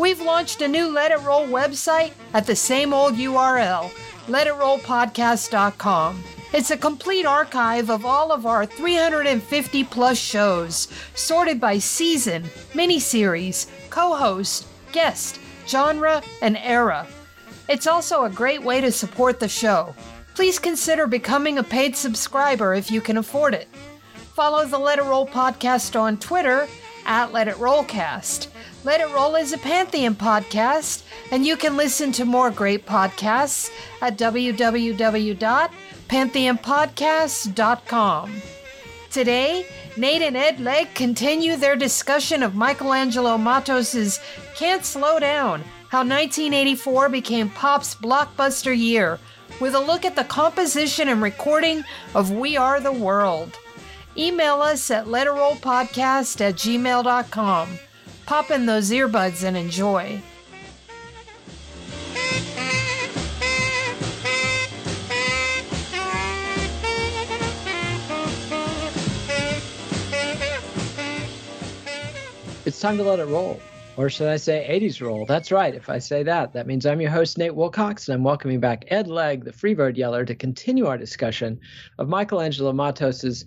We've launched a new Let It Roll website at the same old URL, letitrollpodcast.com. It's a complete archive of all of our 350 plus shows, sorted by season, miniseries, co host, guest, genre, and era. It's also a great way to support the show. Please consider becoming a paid subscriber if you can afford it. Follow the Let It Roll podcast on Twitter at Let It Rollcast. Let It Roll is a Pantheon podcast, and you can listen to more great podcasts at www.pantheonpodcasts.com. Today, Nate and Ed Legge continue their discussion of Michaelangelo Matos's Can't Slow Down How 1984 Became Pop's Blockbuster Year, with a look at the composition and recording of We Are the World. Email us at letitrollpodcast at gmail.com. Pop in those earbuds and enjoy. It's time to let it roll. Or should I say 80s roll? That's right. If I say that, that means I'm your host, Nate Wilcox, and I'm welcoming back Ed Legge, the Freebird Yeller, to continue our discussion of Michaelangelo Matos's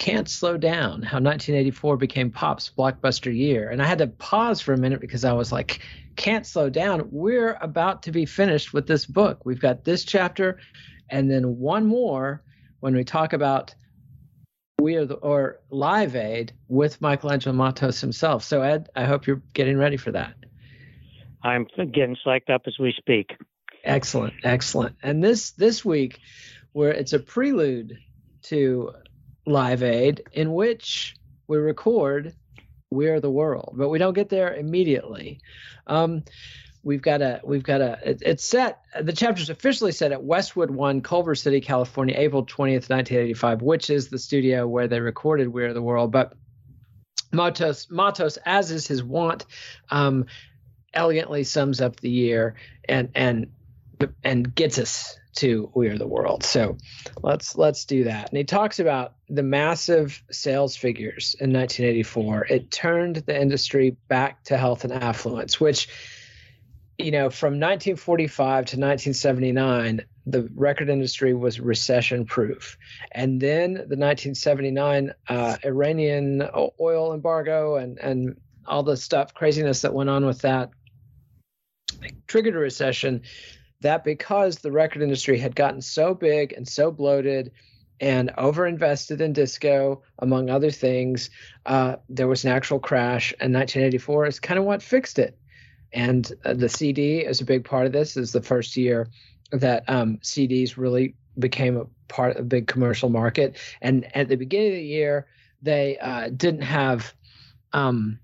Can't Slow Down, how 1984 became pop's blockbuster year. And I had to pause for a minute because I was like, Can't Slow Down. We're about to be finished with this book. We've got this chapter and then one more when we talk about we are the, or Live Aid with Michaelangelo Matos himself. So Ed, I hope you're getting ready for that. I'm getting psyched up as we speak. Excellent, excellent. And this this week, where it's a prelude to Live Aid, in which we record "We Are the World," but we don't get there immediately. Um, we've got a we've got a it, it's set the chapter's officially set at westwood one culver city california april 20th 1985 which is the studio where they recorded we are the world but matos matos as is his wont um, elegantly sums up the year and and and gets us to we are the world so let's let's do that and he talks about the massive sales figures in 1984 it turned the industry back to health and affluence which you know, from 1945 to 1979, the record industry was recession proof. And then the 1979 uh, Iranian oil embargo and, and all the stuff, craziness that went on with that triggered a recession. That because the record industry had gotten so big and so bloated and overinvested in disco, among other things, uh, there was an actual crash. And 1984 is kind of what fixed it and uh, the CD is a big part of this. Is the first year that um, CDs really became a part of a big commercial market. And at the beginning of the year, they uh, didn't have um,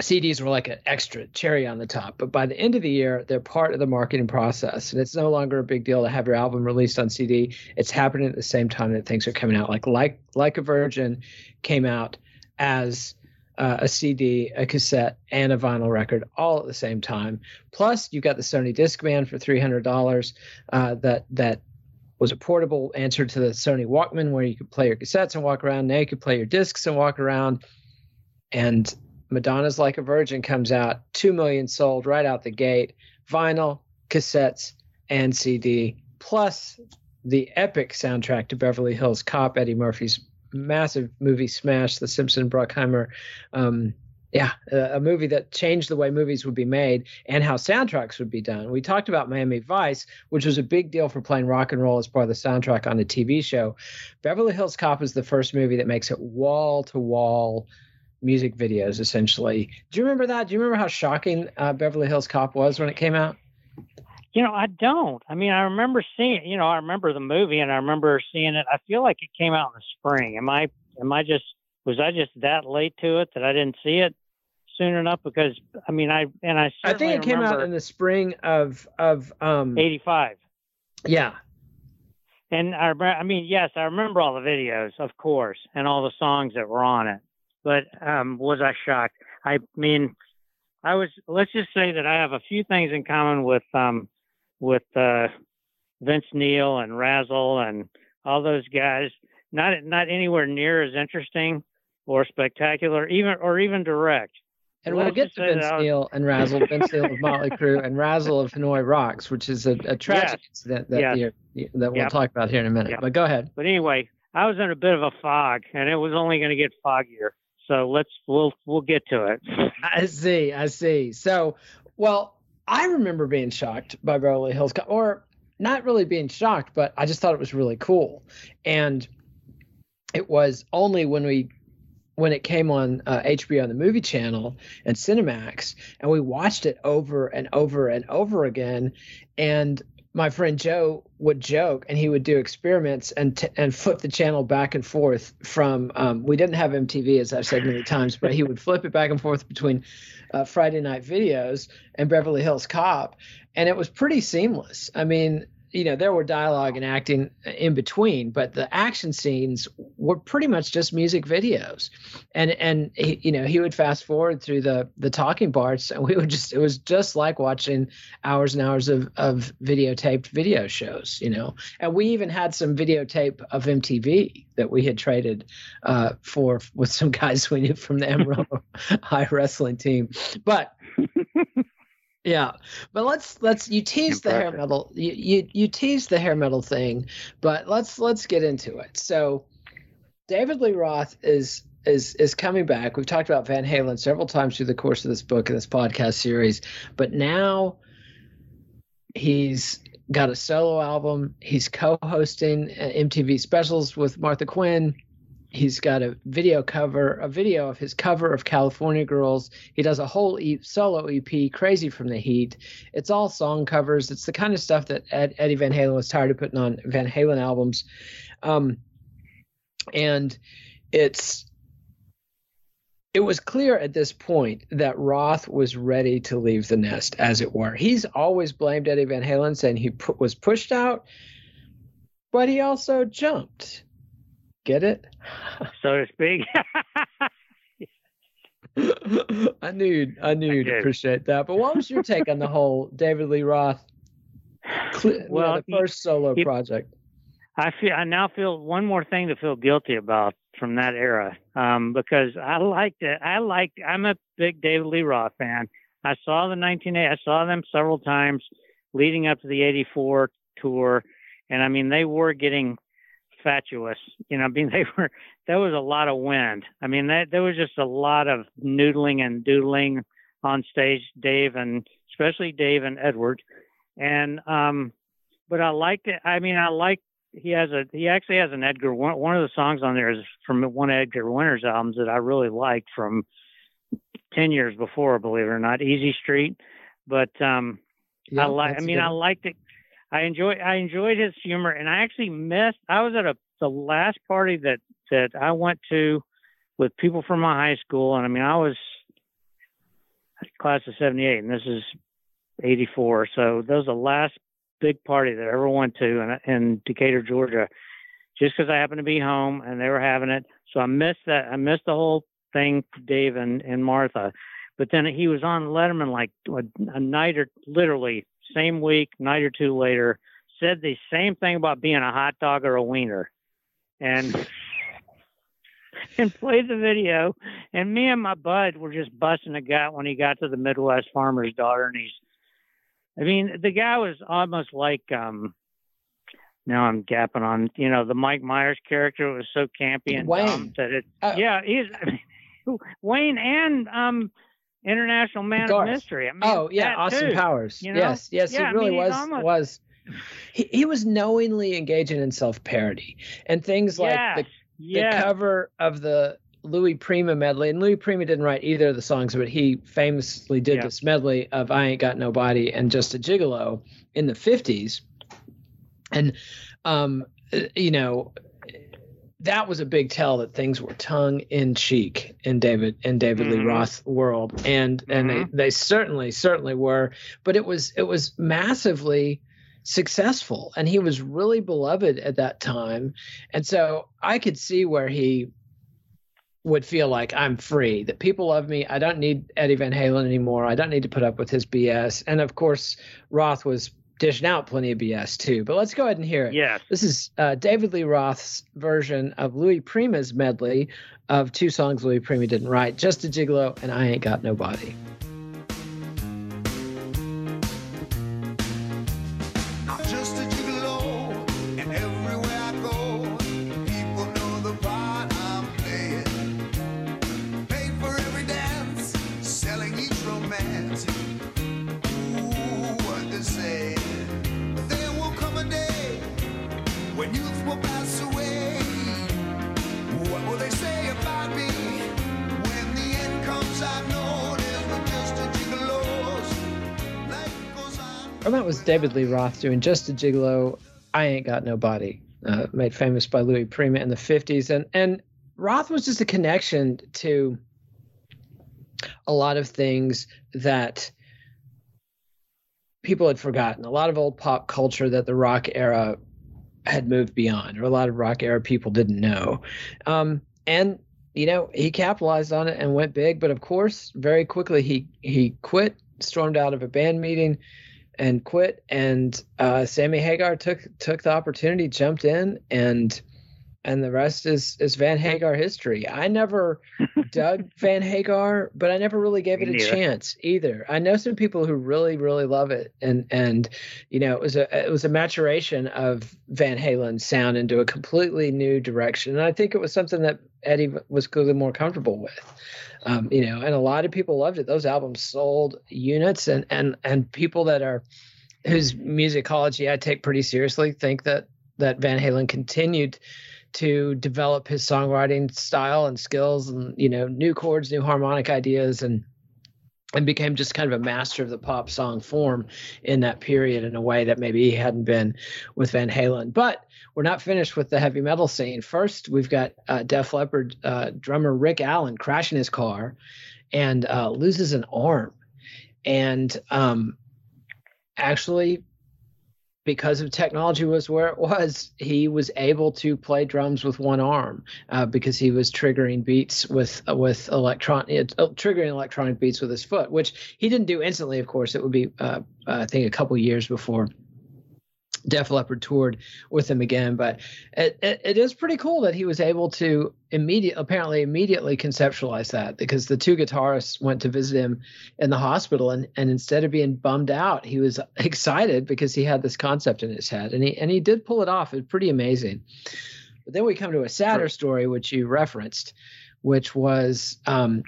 CDs were like an extra cherry on the top. But by the end of the year, they're part of the marketing process. And it's no longer a big deal to have your album released on CD. It's happening at the same time that things are coming out. Like like like a Virgin came out as uh, a CD, a cassette, and a vinyl record all at the same time. Plus, you got the Sony Discman for three hundred dollars. Uh, that that was a portable answer to the Sony Walkman, where you could play your cassettes and walk around. Now you could play your discs and walk around. And Madonna's Like a Virgin comes out, 2 million sold right out the gate, vinyl, cassettes, and CD, plus the epic soundtrack to Beverly Hills Cop, Eddie Murphy's massive movie smash, The Simpson Bruckheimer. Um, yeah, a, a, movie that changed the way movies would be made and how soundtracks would be done. We talked about Miami Vice, which was a big deal for playing rock and roll as part of the soundtrack on a TV show. Beverly Hills Cop is the first movie that makes it wall to wall music videos essentially. Do you remember that? Do you remember how shocking uh, Beverly Hills Cop was when it came out? You know, I don't. I mean, I remember seeing. You know, I remember the movie and I remember seeing it. I feel like it came out in the spring. Am I? Am I just? Was I just that late to it that I didn't see it soon enough? Because I mean, I and I. I think it came out in the spring of of um. Eighty five. Yeah. And I, I mean, yes, I remember all the videos, of course, and all the songs that were on it but um, was I shocked? I mean, I was. Let's just say that I have a few things in common with um, with uh, Vince Neil and Razzle and all those guys. Not not anywhere near as interesting or spectacular, even or even direct. And we'll get to Vince. Neil and Razzle, Vince Neil of Motley Crue, and Razzle of Hanoi Rocks, which is a, a tragic yes. incident that yes. that we'll yep. talk about here in a minute. Yep. But go ahead. But anyway, I was in a bit of a fog, and it was only going to get foggier. So let's we'll we'll get to it. I see, I see. So, well, I remember being shocked by Beverly Hills, or not really being shocked, but I just thought it was really cool. And it was only when we when it came on uh, HBO on the movie channel and Cinemax, and we watched it over and over and over again. And my friend Joe would joke and he would do experiments and t- and flip the channel back and forth from um, we didn't have MTV as I've said many times but he would flip it back and forth between uh, Friday night videos and Beverly Hills Cop and it was pretty seamless. I mean, you know there were dialogue and acting in between but the action scenes were pretty much just music videos. And and he, you know he would fast forward through the the talking parts and we would just it was just like watching hours and hours of of videotaped video shows you know. And we even had some videotape of mtv that we had traded uh, for with some guys we knew from the amarillo high wrestling team. But yeah, but let's let's you tease the hair metal you, you you tease the hair metal thing, but let's let's get into it. So, David Lee Roth is is is coming back. We've talked about Van Halen several times through the course of this book and this podcast series, but now he's got a solo album. He's co-hosting uh, MTV specials with Martha Quinn he's got a video cover, a video of his cover of California Girls. He does a whole e- solo EP, Crazy from the Heat. It's all song covers. It's the kind of stuff that Ed, Eddie Van Halen was tired of putting on Van Halen albums. Um, and it's it was clear at this point that Roth was ready to leave the nest, as it were. He's always blamed Eddie Van Halen, saying he pu- was pushed out, but he also jumped. Get it? So to speak. I knew I knew you'd appreciate that. But what was your take on the whole David Lee Roth? well, the first solo project. I feel I now feel one more thing to feel guilty about from that era um, because I liked it. I liked. I'm a big David Lee Roth fan. I saw the 1980. I saw them several times leading up to the 84 tour, and I mean they were getting fatuous. You know, I mean, they were, there was a lot of wind. I mean, that, there was just a lot of noodling and doodling on stage, Dave and especially Dave and Edward. And, um, but I liked it. I mean, I like, he has a, he actually has an Edgar, one, one of the songs on there is from one of Edgar Winter's albums that I really liked from 10 years before, believe it or not, Easy Street. But, um, yeah, I like, I mean, I liked it I enjoy I enjoyed his humor, and I actually missed. I was at a the last party that that I went to with people from my high school, and I mean I was class of '78, and this is '84. So that was the last big party that I ever went to in, in Decatur, Georgia, just because I happened to be home and they were having it. So I missed that. I missed the whole thing, Dave and, and Martha. But then he was on Letterman like a, a night or literally same week, night or two later, said the same thing about being a hot dog or a wiener, and and played the video. And me and my bud were just busting a gut when he got to the Midwest Farmer's Daughter, and he's I mean, the guy was almost like um now I'm gapping on, you know, the Mike Myers character was so campy and Wayne. dumb that it Uh, yeah, he's Wayne and um International Man Garth. of Mystery. I mean, oh yeah, Austin too. Powers. you know? Yes, yes, Yeah, he really mean, was almost- was. He, he was knowingly engaging in self parody and things like the the cover of the Louis Prima medley, and Louis Prima didn't write either of the songs, but he famously did Yeah. this medley of "I Ain't Got Nobody" and "Just a Gigolo" in the '50s, and um, uh, you know, that was a big tell that things were tongue in cheek in David in David Lee Mhm. Roth world, and and Mhm. they, they certainly certainly were, but it was it was massively successful. And he was really beloved at that time. And so i could see where he would feel like i'm free that people love me. I don't need eddie van halen anymore. I don't need to put up with his bs and of course roth was dishing out plenty of bs too but let's go ahead and hear it Yeah. this is uh, david lee roth's version of louis prima's medley of two songs louis prima didn't write just a gigolo and i ain't got nobody Lee Roth doing Just a Gigolo, I Ain't Got Nobody, uh, made famous by Louis Prima in the 50s. And, and Roth was just a connection to a lot of things that people had forgotten, a lot of old pop culture that the rock era had moved beyond, or a lot of rock era people didn't know. Um, and you know, he capitalized on it and went big, but of course, very quickly he he quit, stormed out of a band meeting, and quit. And uh, Sammy Hagar took took the opportunity, jumped in, and and the rest is is Van Hagar history. I never dug Van Hagar, but I never really gave it a chance either. I know some people who really really love it, and and you know it was a it was a maturation of Van Halen's sound into a completely new direction, and I think it was something that Eddie was clearly more comfortable with. Um, you know, and a lot of people loved it. Those albums sold units, and and and people that are whose musicology I take pretty seriously think that that Van Halen continued to develop his songwriting style and skills, and you know, new chords, new harmonic ideas, and and became just kind of a master of the pop song form in that period in a way that maybe he hadn't been with Van Halen. But we're not finished with the heavy metal scene. First, we've got uh, Def Leppard uh, drummer Rick Allen crashing his car and uh, loses an arm, and um, actually. Because of technology was where it was, he was able to play drums with one arm uh, because he was triggering beats with uh, with electron uh, triggering electronic beats with his foot, which he didn't do instantly. Of course, it would be uh, I think a couple years before Def Leppard toured with him again. But it, it, it is pretty cool that he was able to immediate apparently immediately conceptualize that because the two guitarists went to visit him in the hospital and and instead of being bummed out, he was excited because he had this concept in his head and he and he did pull it off. It's pretty amazing. But then we come to a sadder story, which you referenced, which was um,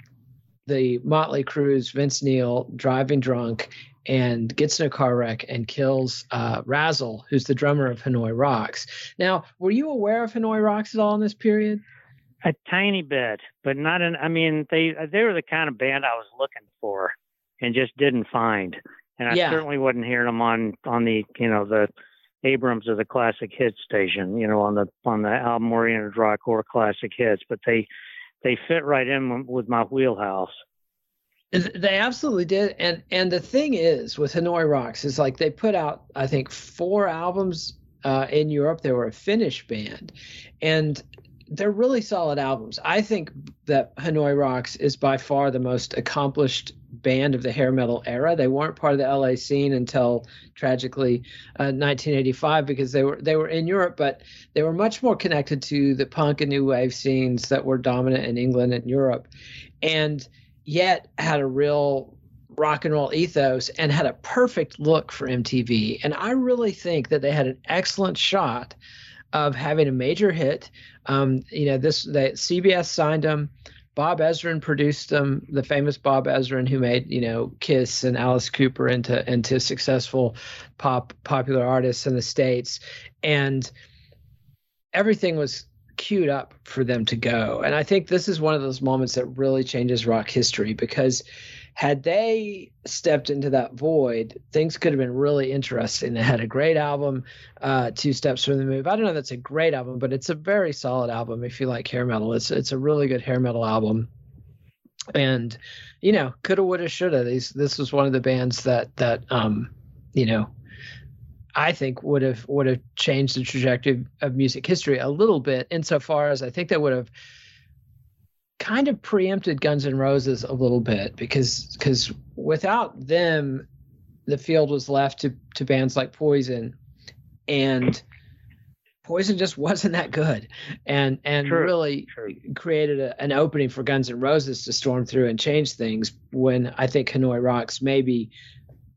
the Motley Crue's Vince Neil driving drunk and gets in a car wreck and kills uh, Razzle, who's the drummer of Hanoi Rocks. Now, were you aware of Hanoi Rocks at all in this period? A tiny bit, but not in. I mean, they they were the kind of band I was looking for, and just didn't find. And I Yeah. certainly wasn't hearing them on on the you know the Abrams of the classic hits station, you know, on the on the album oriented rock or classic hits. But they they fit right in with my wheelhouse. They absolutely did, and and the thing is with Hanoi Rocks is like they put out I think four albums uh, in Europe. They were a Finnish band, and they're really solid albums. I think that Hanoi Rocks is by far the most accomplished band of the hair metal era. They weren't part of the LA scene until tragically uh, 1985 because they were they were in Europe, but they were much more connected to the punk and new wave scenes that were dominant in England and Europe, and yet had a real rock and roll ethos and had a perfect look for MTV. And I really think that they had an excellent shot of having a major hit. Um, you know, this that CBS signed them. Bob Ezrin produced them, the famous Bob Ezrin who made, you know, Kiss and Alice Cooper into into successful pop popular artists in the States. And everything was queued up for them to go. And I think this is one of those moments that really changes rock history because had they stepped into that void, things could have been really interesting. They had a great album, uh, Two Steps from the Move. I don't know that's a great album, but it's a very solid album if you like hair metal. It's it's a really good hair metal album. And, you know, coulda, woulda, shoulda. These this was one of the bands that that um, you know, I think would have would have changed the trajectory of music history a little bit, insofar as I think that would have kind of preempted Guns N' Roses a little bit because because without them, the field was left to to bands like Poison, and Poison just wasn't that good, and and True, really true. created a, an opening for Guns N' Roses to storm through and change things. When I think Hanoi Rocks maybe,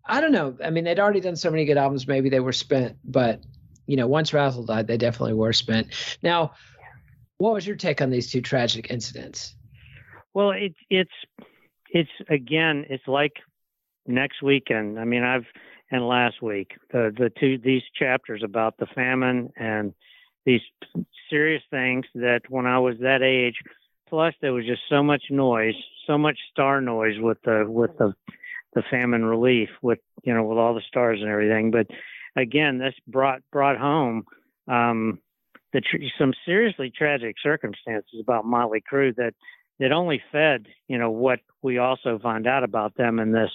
I don't know. I mean, they'd already done so many good albums. Maybe they were spent, but you know, once Razzle died, they definitely were spent. Now, what was your take on these two tragic incidents? Well, it's it's it's again, it's like next weekend. I mean, I've and last week the the two these chapters about the famine and these serious things that when I was that age, plus there was just so much noise, so much star noise with the with the the famine relief with you know with all the stars and everything. But again, this brought brought home um, the tr- some seriously tragic circumstances about Motley Crue that that only fed you know what we also find out about them in this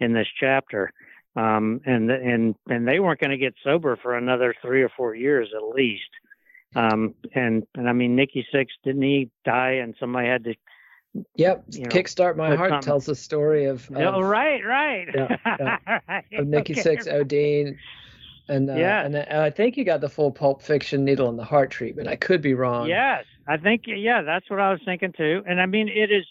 in this chapter um and and and they weren't going to get sober for another three or four years at least um and and i mean nikki sixx didn't he die and somebody had to Yep, You know, Kickstart My Heart tells the story of of, oh right right yeah, yeah. Right, of Nikki okay. Sixx Odine, and uh, Yeah. and, and I think you got the full Pulp Fiction needle in the heart treatment. I could be wrong. Yes, I think yeah, that's what I was thinking too. And I mean, it is.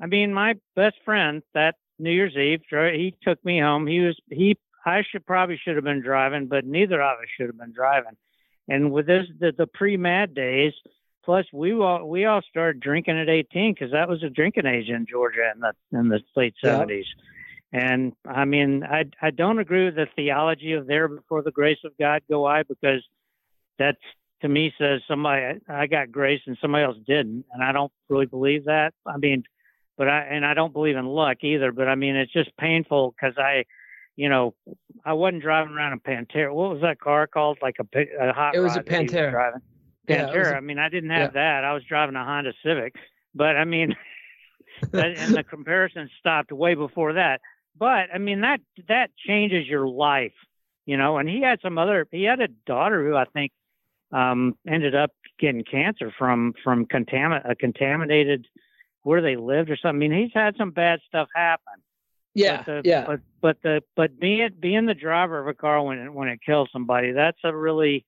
I mean, my best friend that New Year's Eve, he took me home. He was he. I should probably should have been driving, but neither of us should have been driving. And with this, the, the pre-MADD days, plus we all we all started drinking at 18 because that was a drinking age in Georgia in the in the late Yeah. 70s. And I mean, I I don't agree with the theology of there before the grace of God go I because that's to me says somebody I got grace and somebody else didn't, and I don't really believe that. I mean, but I and I don't believe in luck either. But I mean, it's just painful because I, you know, I wasn't driving around a Pantera. What was that car called? Like a, a hot It was a rod that he Pantera. driving. Yeah, Pantera. it was a- I mean, I didn't have that. I was driving a Honda Civic, but I mean, that, and the comparison stopped way before that. But I mean, that that changes your life, you know. And he had some other. He had a daughter who I think um, ended up getting cancer from from contamin- a contaminated where they lived or something. I mean, he's had some bad stuff happen. yeah, But the, yeah. But but the but being being the driver of a car when it, when it kills somebody, that's a really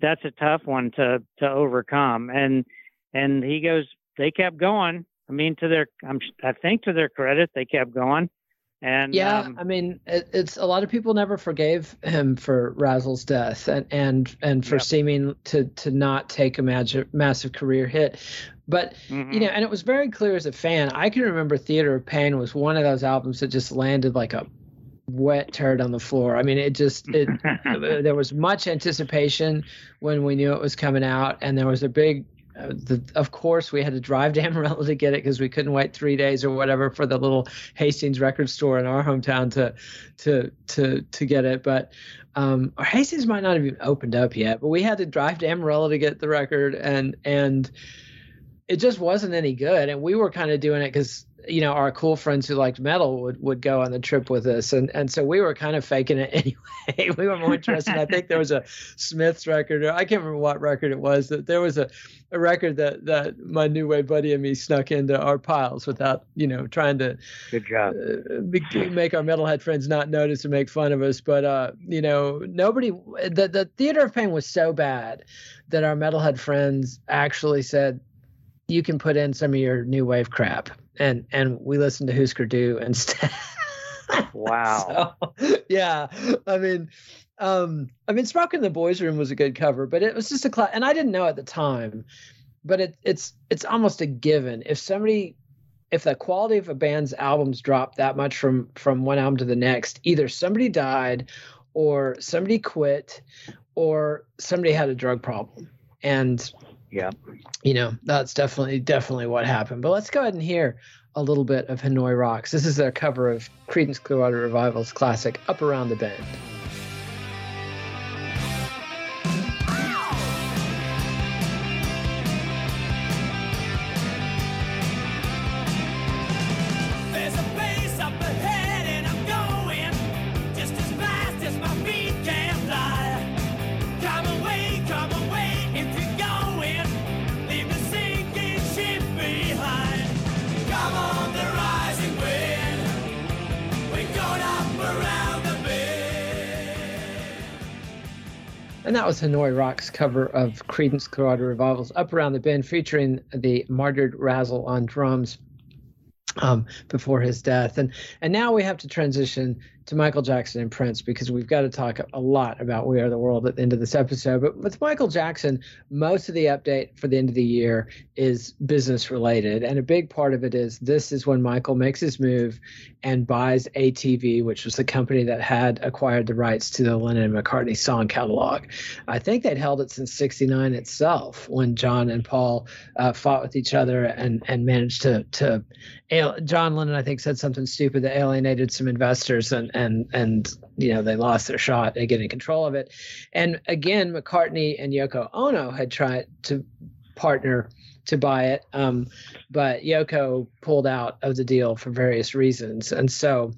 that's a tough one to to overcome. And and he goes, they kept going. I mean, to their I'm I think to their credit, they kept going. And Yeah, um, I mean, it, it's a lot of people never forgave him for Razzle's death and and and for Yep. seeming to to not take a massive massive career hit. But mhm. you know, and it was very clear as a fan. I can remember Theater of Pain was one of those albums that just landed like a wet turd on the floor. I mean, it just it there was much anticipation when we knew it was coming out, and there was a big. Uh, the, of course, we had to drive to Amarillo to get it because we couldn't wait three days or whatever for the little Hastings record store in our hometown to to to to get it. But um, or Hastings might not have even opened up yet. But we had to drive to Amarillo to get the record, and and it just wasn't any good. And we were kind of doing it because you know our cool friends who liked metal would would go on the trip with us, and and so we were kind of faking it anyway. we were more interested. I think there was a Smiths record, or I can't remember what record it was. That there was a a record that that my new wave buddy and me snuck into our piles without you know trying to Good job. uh, be- make our metalhead friends not notice and make fun of us. But uh, you know, nobody. The the theater of pain was so bad that our metalhead friends actually said, "You can put in some of your new wave crap," and and we listened to Husker Du instead. Wow. So, yeah, I mean, um, I mean, Smoke in the Boys Room was a good cover, but it was just a class, and I didn't know at the time, but it, it's it's almost a given. If somebody, if the quality of a band's albums drop that much from from one album to the next, either somebody died, or somebody quit, or somebody had a drug problem, and Yeah. you know that's definitely definitely what happened. But let's go ahead and hear a little bit of hanoi rocks. This is their cover of creedence clearwater revival's classic up around the bend hanoi rocks cover of creedence clearwater revival's up around the bend featuring the martyred razzle on drums um, before his death. And and now we have to transition to Michael Jackson and Prince because we've got to talk a lot about We Are the World at the end of this episode. But with Michael Jackson, most of the update for the end of the year is business related. And a big part of it is this is when Michael makes his move and buys ATV, which was the company that had acquired the rights to the Lennon and McCartney song catalog. I think they'd held it since 69 itself when John and Paul uh, fought with each other and, and managed to, to John Lennon, I think, said something stupid that alienated some investors, and and and you know they lost their shot at getting control of it. And again, McCartney and Yoko Ono had tried to partner to buy it, um, but Yoko pulled out of the deal for various reasons, and so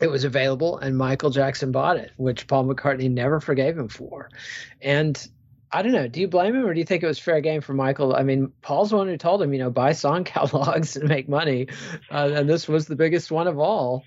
it was available, and Michael Jackson bought it, which Paul McCartney never forgave him for, and. I don't know. Do you blame him, or do you think it was fair game for Michael? I mean, Paul's the one who told him, you know, buy song catalogs and make money, uh, and this was the biggest one of all.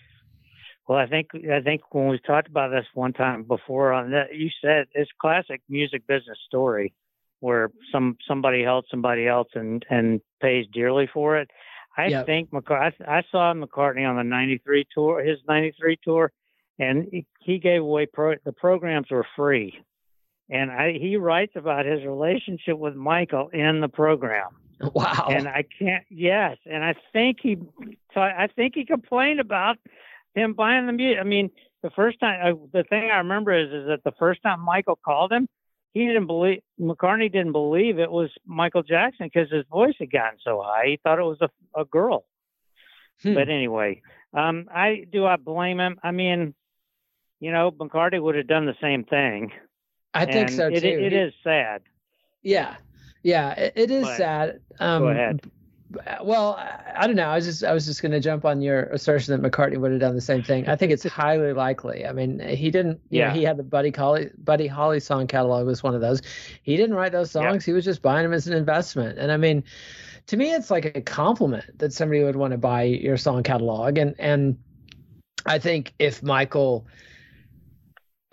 Well, I think I think when we talked about this one time before on that, you said it's classic music business story where some somebody helps somebody else and and pays dearly for it. I Yep. think McCart- I, I saw McCartney on the '93 tour, his '93 tour, and he, gave away pro, the programs were free, and I, he writes about his relationship with Michael in the program Wow. and I can't. Yes, and I think he, I think he complained about him buying the music. I mean, the first time, uh, the thing I remember is is that the first time Michael called him, he didn't believe McCartney didn't believe it was Michael Jackson because his voice had gotten so high. He thought it was a a girl. Hmm. But anyway, um, I do I blame him? I mean, you know, McCartney would have done the same thing. I think so too. It, it He- is sad. Yeah, yeah. It, it is But- sad. Um, Go ahead. Well, I, don't know. I was just I was just going to jump on your assertion that McCartney would have done the same thing. I think it's highly likely. I mean, he didn't. You know, Yeah. he had the Buddy Holly Buddy Holly song catalog was one of those. He didn't write those songs. He was just buying them as an investment. And I mean, to me, it's like a compliment that somebody would want to buy your song catalog. And and I think if Michael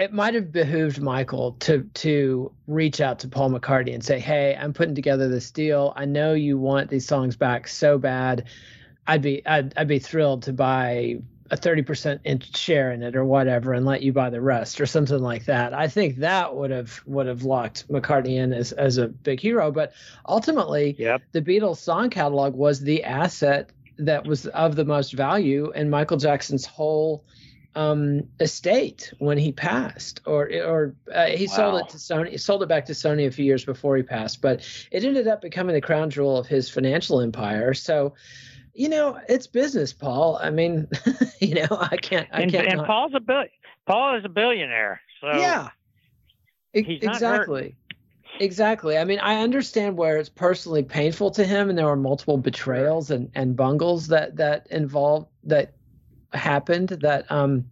it might have behooved Michael to to reach out to Paul McCartney and say, "Hey, I'm putting together this deal. I know you want these songs back so bad. I'd be I'd, I'd be thrilled to buy a 30% in share in it or whatever and let you buy the rest or something like that." I think that would have would have locked McCartney in as as a big hero, but ultimately Yep. the Beatles song catalog was the asset that was of the most value in Michael Jackson's whole um, estate when he passed, or or uh, he sold it to Sony. He sold it back to Sony a few years before he passed, but it ended up becoming the crown jewel of his financial empire. So. You know, it's business, Paul. I mean, you know, I can't. I and can't. and not- Paul's a bill- Paul is a billionaire. So yeah, E- he's not exactly. exactly. I mean, I understand where it's personally painful to him, and there were multiple betrayals and, and bungles that that involved that happened that um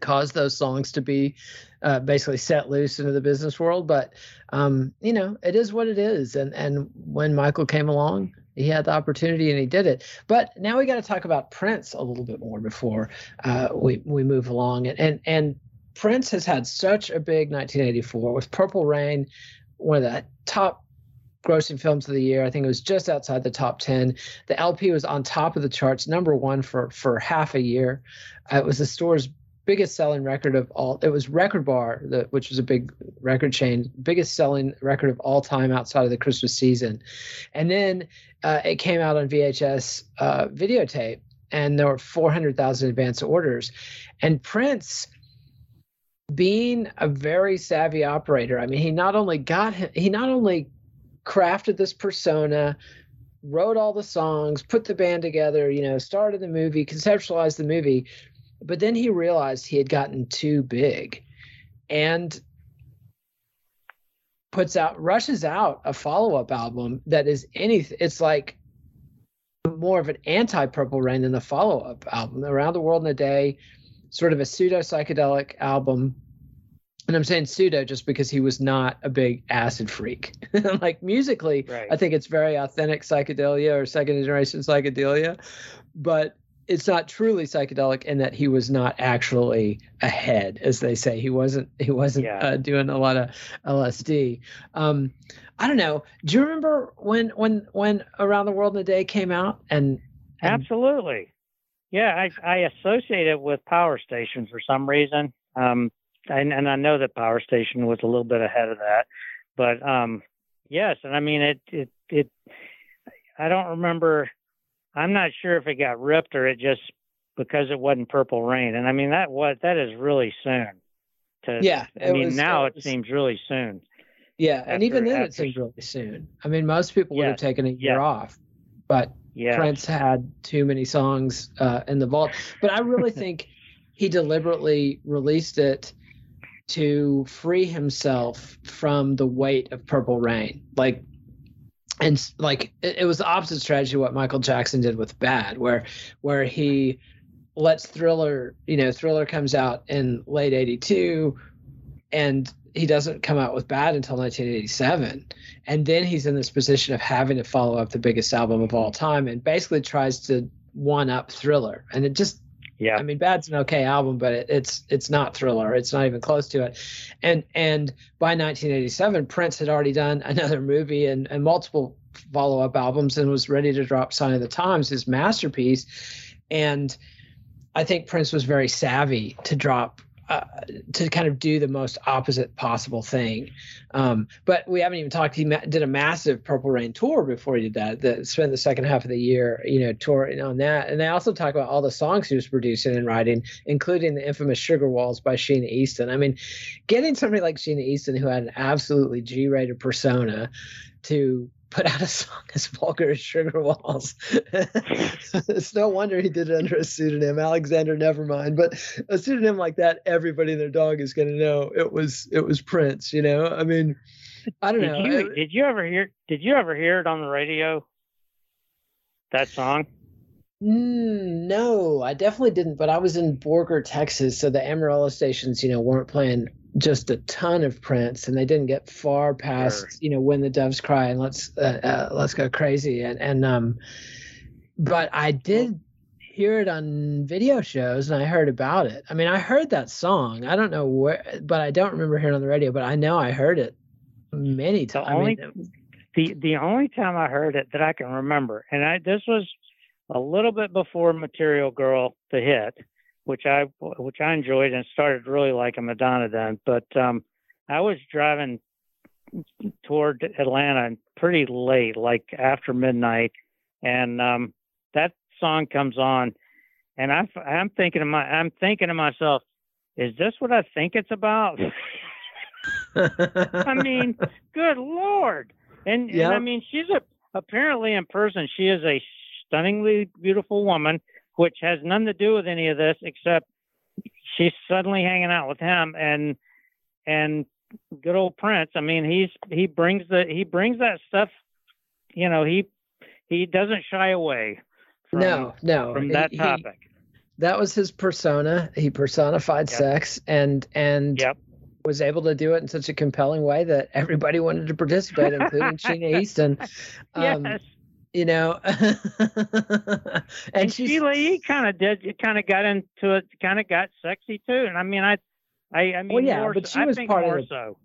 caused those songs to be uh, basically set loose into the business world. But um, you know, it is what it is. And and when Michael came along, he had the opportunity and he did it. But now we got to talk about Prince a little bit more before uh, we we move along. And and and Prince has had such a big 1984 with Purple Rain, one of the top grossing films of the year. I think it was just outside the top 10. The LP was on top of the charts, number one for for half a year. Uh, it was the store's biggest selling record of all. It was Record Bar, the, which was a big record chain, biggest selling record of all time outside of the Christmas season. And then uh, it came out on VHS uh, videotape, and there were 400,000 advance orders. And Prince being a very savvy operator i mean he not only got him, he not only crafted this persona wrote all the songs put the band together you know started the movie conceptualized the movie. But then he realized he had gotten too big and puts out rushes out a follow-up album that is anything it's like more of an anti-purple rain than the follow-up album. Around the world in a day sort of a pseudo psychedelic album and i'm saying pseudo just because he was not a big acid freak like musically Right. i think it's very authentic psychedelia or second generation psychedelia but it's not truly psychedelic in that he was not actually ahead as they say he wasn't he wasn't Yeah. uh, doing a lot of lsd um i don't know do you remember when when when around the world in a day came out and and- Absolutely. Yeah, I, I associate it with Power Station for some reason. Um, and, and I know that Power Station was a little bit ahead of that, but um, yes, and I mean it, it, it. I don't remember. I'm not sure if it got ripped or it just because it wasn't Purple Rain. And I mean that was that is really soon. To, yeah I mean was- now it it seems really soon. yeah and even after- then it seems really soon i mean most people would have taken a year yes. off but Yeah. Prince had too many songs uh, in the vault. But I really think he deliberately released it to free himself from the weight of Purple Rain. Like, and like it, it was the opposite strategy of what Michael Jackson did with Bad, where where he lets Thriller, you know, Thriller comes out in late '82, and he doesn't come out with Bad until 1987 and then he's in this position of having to follow up the biggest album of all time and basically tries to one up thriller and it just Yeah. i mean bad's an okay album but it, it's it's not thriller. It's not even close to it. And and by 1987 prince had already done another movie and, and multiple follow-up albums and was ready to drop sign of the times his masterpiece. And i think prince was very savvy to drop uh, to kind of do the most opposite possible thing um, but we haven't even talked. He did a massive Purple Rain tour before he did that. That spent the second half of the year, you know, touring on that. And they also talk about all the songs he was producing and writing, including the infamous Sugar Walls by Sheena Easton. I mean, getting somebody like Sheena Easton, who had an absolutely G-rated persona, to put out a song as vulgar as Sugar Walls. it's no wonder he did it under a pseudonym, Alexander Nevermind. But a pseudonym like that, everybody and their dog is going to know it was it was Prince. You know, I mean, I don't Did know. you It- did you ever hear did you ever hear it on the radio? That song? Mm, no, I definitely didn't. But I was in Borger, Texas, so the Amarillo stations, you know, weren't playing just a ton of Prince and they didn't get far past, Sure. you know, when the doves cry and let's uh, uh, let's go crazy, and and um, but I did hear it on video shows, and I heard about it. I mean, I heard that song. I don't know where, but I don't remember hearing on the radio. But I know I heard it many The times. I mean, the the only time I heard it that I can remember, and I this was a little bit before Material Girl the hit, which I which I enjoyed and started really liking Madonna then. But um, I was driving toward Atlanta pretty late, like after midnight, and um, that song comes on, and I I'm thinking to my I'm thinking to myself, is this what I think it's about? I mean, good lord. And, and I mean, she's a apparently in person she is a stunningly beautiful woman, which has nothing to do with any of this except she's suddenly hanging out with him and and good old Prince. I mean, he's he brings the he brings that stuff. You know, he he doesn't shy away from, no, no. from he- that he- topic. that was his persona. He personified Yep. sex and and Yep. was able to do it in such a compelling way that everybody wanted to participate, including Sheena Easton. Um, yes. You know, and, and Sheila E. kind of did. It kind of got into it. Kind of got sexy too. And I mean, I, I, I mean, Well, yeah, more but she I was part of the- so.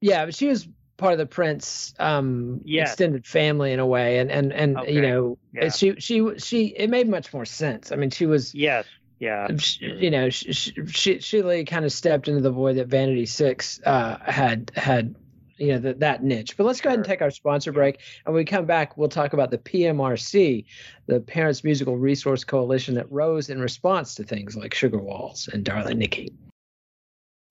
yeah, but she was part of the Prince um Yes. extended family in a way, and and and Okay. you know, Yeah. she she she it made much more sense. I mean, she was Yes. Yeah. sh- you know, she, she, Sheila kind of stepped into the void that Vanity Six uh, had had, you know, that that niche. But let's go ahead and take our sponsor break, and when we come back, we'll talk about the PMRC, the Parents Musical Resource Coalition that rose in response to things like Sugar Walls and Darling Nikki.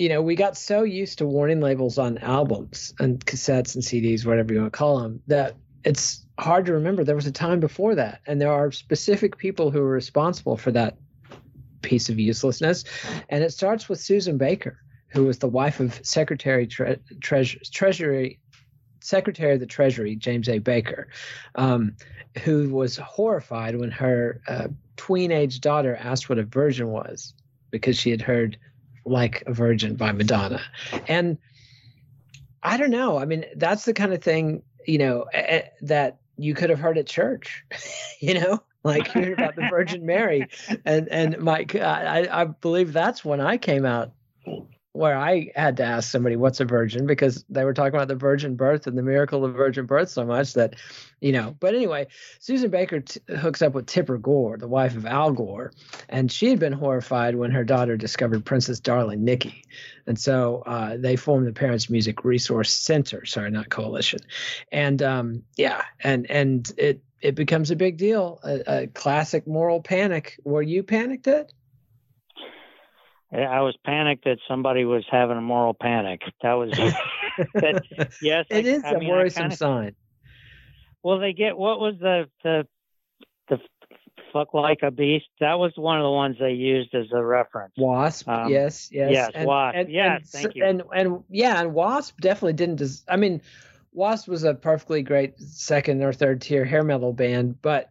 you know we got so used to warning labels on albums and cassettes and CDs, whatever you want to call them, that it's hard to remember there was a time before that, and there are specific people who are responsible for that piece of uselessness, and it starts with Susan Baker, who was the wife of Secretary Tre- Treas- Treasury Secretary of the Treasury James A. Baker, um, who was horrified when her uh, tween-age daughter asked what a virgin was because she had heard "Like a Virgin" by Madonna, and I don't know. I mean, that's the kind of thing you know that you could have heard at church, you know. Like hearing about the Virgin Mary, and and Mike, I, I believe that's when I came out where I had to ask somebody what's a virgin because they were talking about the virgin birth and the miracle of virgin birth so much that, you know. But anyway, Susan Baker t- hooks up with Tipper Gore, the wife of Al Gore, and she had been horrified when her daughter discovered Prince's Darling Nikki, and so uh, they formed the Parents Music Resource Center. Sorry, not coalition, and um, yeah, and and it it becomes a big deal, a, a classic moral panic. Were you panicked at? I was panicked that somebody was having a moral panic. That was that, yes. It I- is I a mean, worrisome kinda- sign. Well, they get what was the the the fuck like a beast? That was one of the ones they used as a reference. Wasp, Um, yes, yes, yes, Wasp. Yes, and, thank you. And and yeah, and Wasp definitely didn't. Des- I mean, Wasp was a perfectly great second or third tier hair metal band, but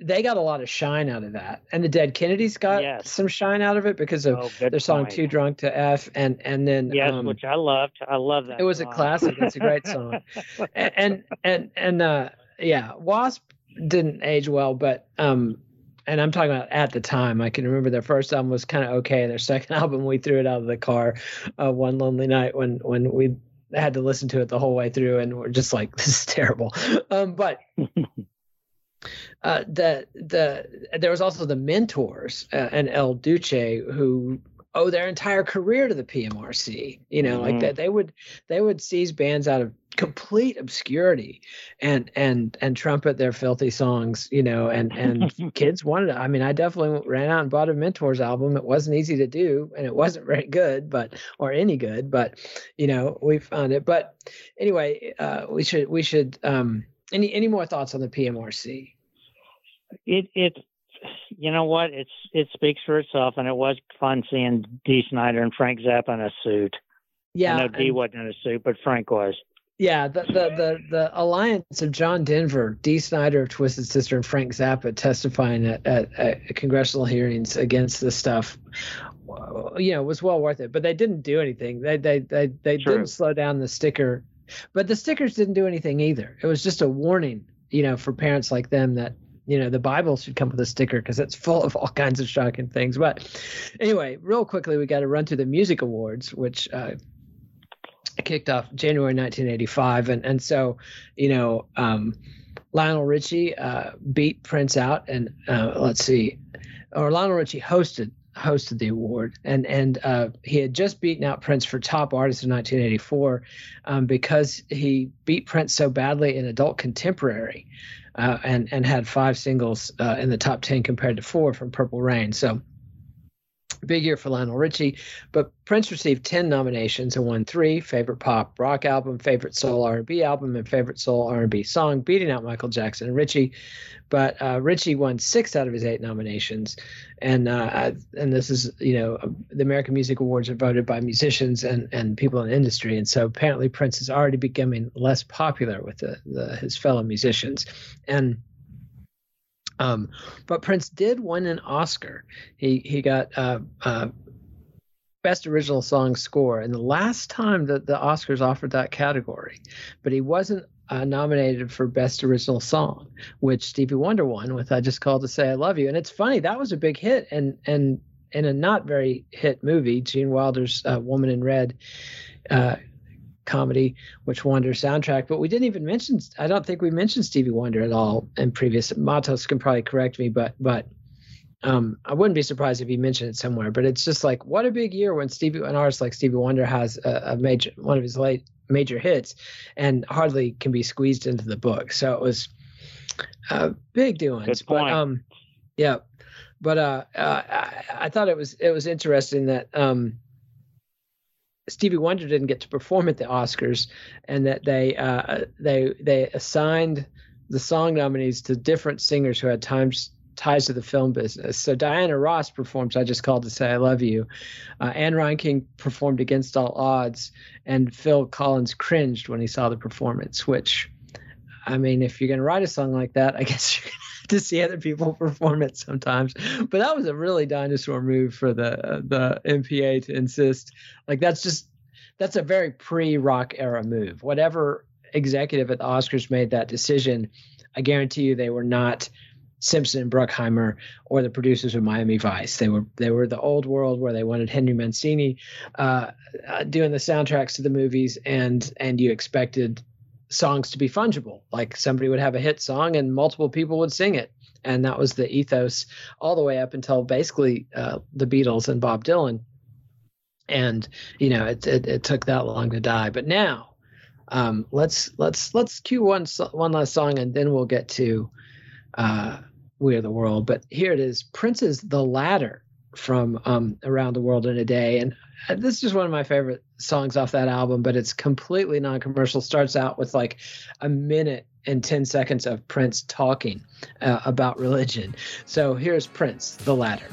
they got a lot of shine out of that. And the Dead Kennedys got Yes. some shine out of it because of Oh, their song point. "Too Drunk to F," and and then Yes, um, which I loved. I love that. it was a classic. It's a great song. and and and, and uh, yeah, Wasp didn't age well, but um, and I'm talking about at the time. I can remember their first album was kind of okay. Their second album, we threw it out of the car uh, one lonely night when when we had to listen to it the whole way through, and we're just like, this is terrible. Um, but uh, the the there was also the mentors uh, and El Duce who owe their entire career to the PMRC. You know, like Mhm. that they would they would seize bands out of complete obscurity and and and trumpet their filthy songs. You know, and and kids wanted. It. I mean, I definitely ran out and bought a Mentors album. It wasn't easy to do, and it wasn't very good, but or any good. But you know, we found it. But anyway, uh, we should we should. Um, any any more thoughts on the PMRC? It it you know what? It's it speaks for itself, and it was fun seeing Dee Snider and Frank Zappa in a suit. Yeah, I know and- wasn't in a suit, but Frank was. Yeah, the, the the the alliance of John Denver, Dee Snider of Twisted Sister, and Frank Zappa testifying at, at, at congressional hearings against this stuff, you know, was well worth it. But they didn't do anything. They they they they True. didn't slow down the sticker, but the stickers didn't do anything either. It was just a warning, you know, for parents like them that you know the Bible should come with a sticker because it's full of all kinds of shocking things. But anyway, real quickly, we got to run through the music awards, which. Uh, kicked off January 1985, and and so you know um, Lionel Richie uh, beat Prince out, and uh, let's see, or Lionel Richie hosted hosted the award, and and uh, he had just beaten out Prince for top artist in 1984 um, because he beat Prince so badly in adult contemporary, uh, and and had five singles uh, in the top 10 compared to four from Purple Rain. So big year for Lionel Richie, but Prince received 10 nominations and won three: favorite pop rock album, favorite soul R&B album, and favorite soul R&B song, beating out Michael Jackson and Richie. But uh, Richie won six out of his eight nominations, and uh, and this is you know the American Music Awards are voted by musicians and and people in the industry, and so apparently Prince is already becoming less popular with the, the his fellow musicians, and. Um, but Prince did win an Oscar. He he got uh, uh, best original song score, and the last time that the Oscars offered that category, but he wasn't uh, nominated for best original song, which Stevie Wonder won with "I Just Called to Say I Love You." And it's funny that was a big hit, and and in a not very hit movie, Gene Wilder's uh, "Woman in Red." Uh, comedy, which Wonder soundtrack. But we didn't even mention. I don't think we mentioned Stevie Wonder at all in previous. Matos can probably correct me, but but um, I wouldn't be surprised if he mentioned it somewhere. But it's just like what a big year when Stevie, an artist like Stevie Wonder, has a, a major one of his late major hits, and hardly can be squeezed into the book. So it was uh, big doings. But um, yeah, but uh, uh, I, I thought it was it was interesting that um. Stevie Wonder didn't get to perform at the Oscars, and that they uh, they they assigned the song nominees to different singers who had times ties to the film business. So Diana Ross performed "I Just Called to Say I Love You," uh, Anne King performed "Against All Odds," and Phil Collins cringed when he saw the performance. Which, I mean, if you're going to write a song like that, I guess you're going to see other people perform it sometimes. But that was a really dinosaur move for the the MPA to insist. Like that's just that's a very pre-rock era move. Whatever executive at the Oscars made that decision, I guarantee you they were not Simpson and Bruckheimer or the producers of Miami Vice. They were they were the old world where they wanted Henry Mancini uh, uh, doing the soundtracks to the movies, and and you expected songs to be fungible. Like somebody would have a hit song and multiple people would sing it, and that was the ethos all the way up until basically uh, the Beatles and Bob Dylan. And you know, it, it it took that long to die, but now. Um, let's let's let's cue one one last song and then we'll get to uh, we Are the World. But here it is Prince's The Ladder from um, Around the World in a Day. And this is one of my favorite songs off that album, but it's completely non commercial. Starts out with like a minute and 10 seconds of Prince talking uh, about religion. So here's Prince, The Ladder.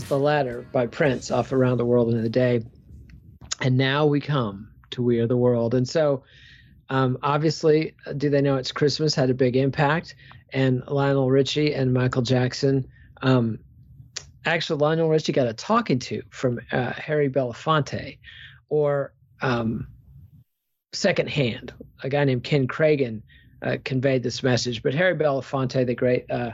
Was The Ladder by Prince off Around the World in a Day. And now we come to We Are the World. And so, um, obviously, Do They Know It's Christmas had a big impact. And Lionel Richie and Michael Jackson. Um, actually, Lionel Richie got a talking to from uh, Harry Belafonte or um, secondhand. A guy named Ken Kragen uh, conveyed this message. But Harry Belafonte, the great uh,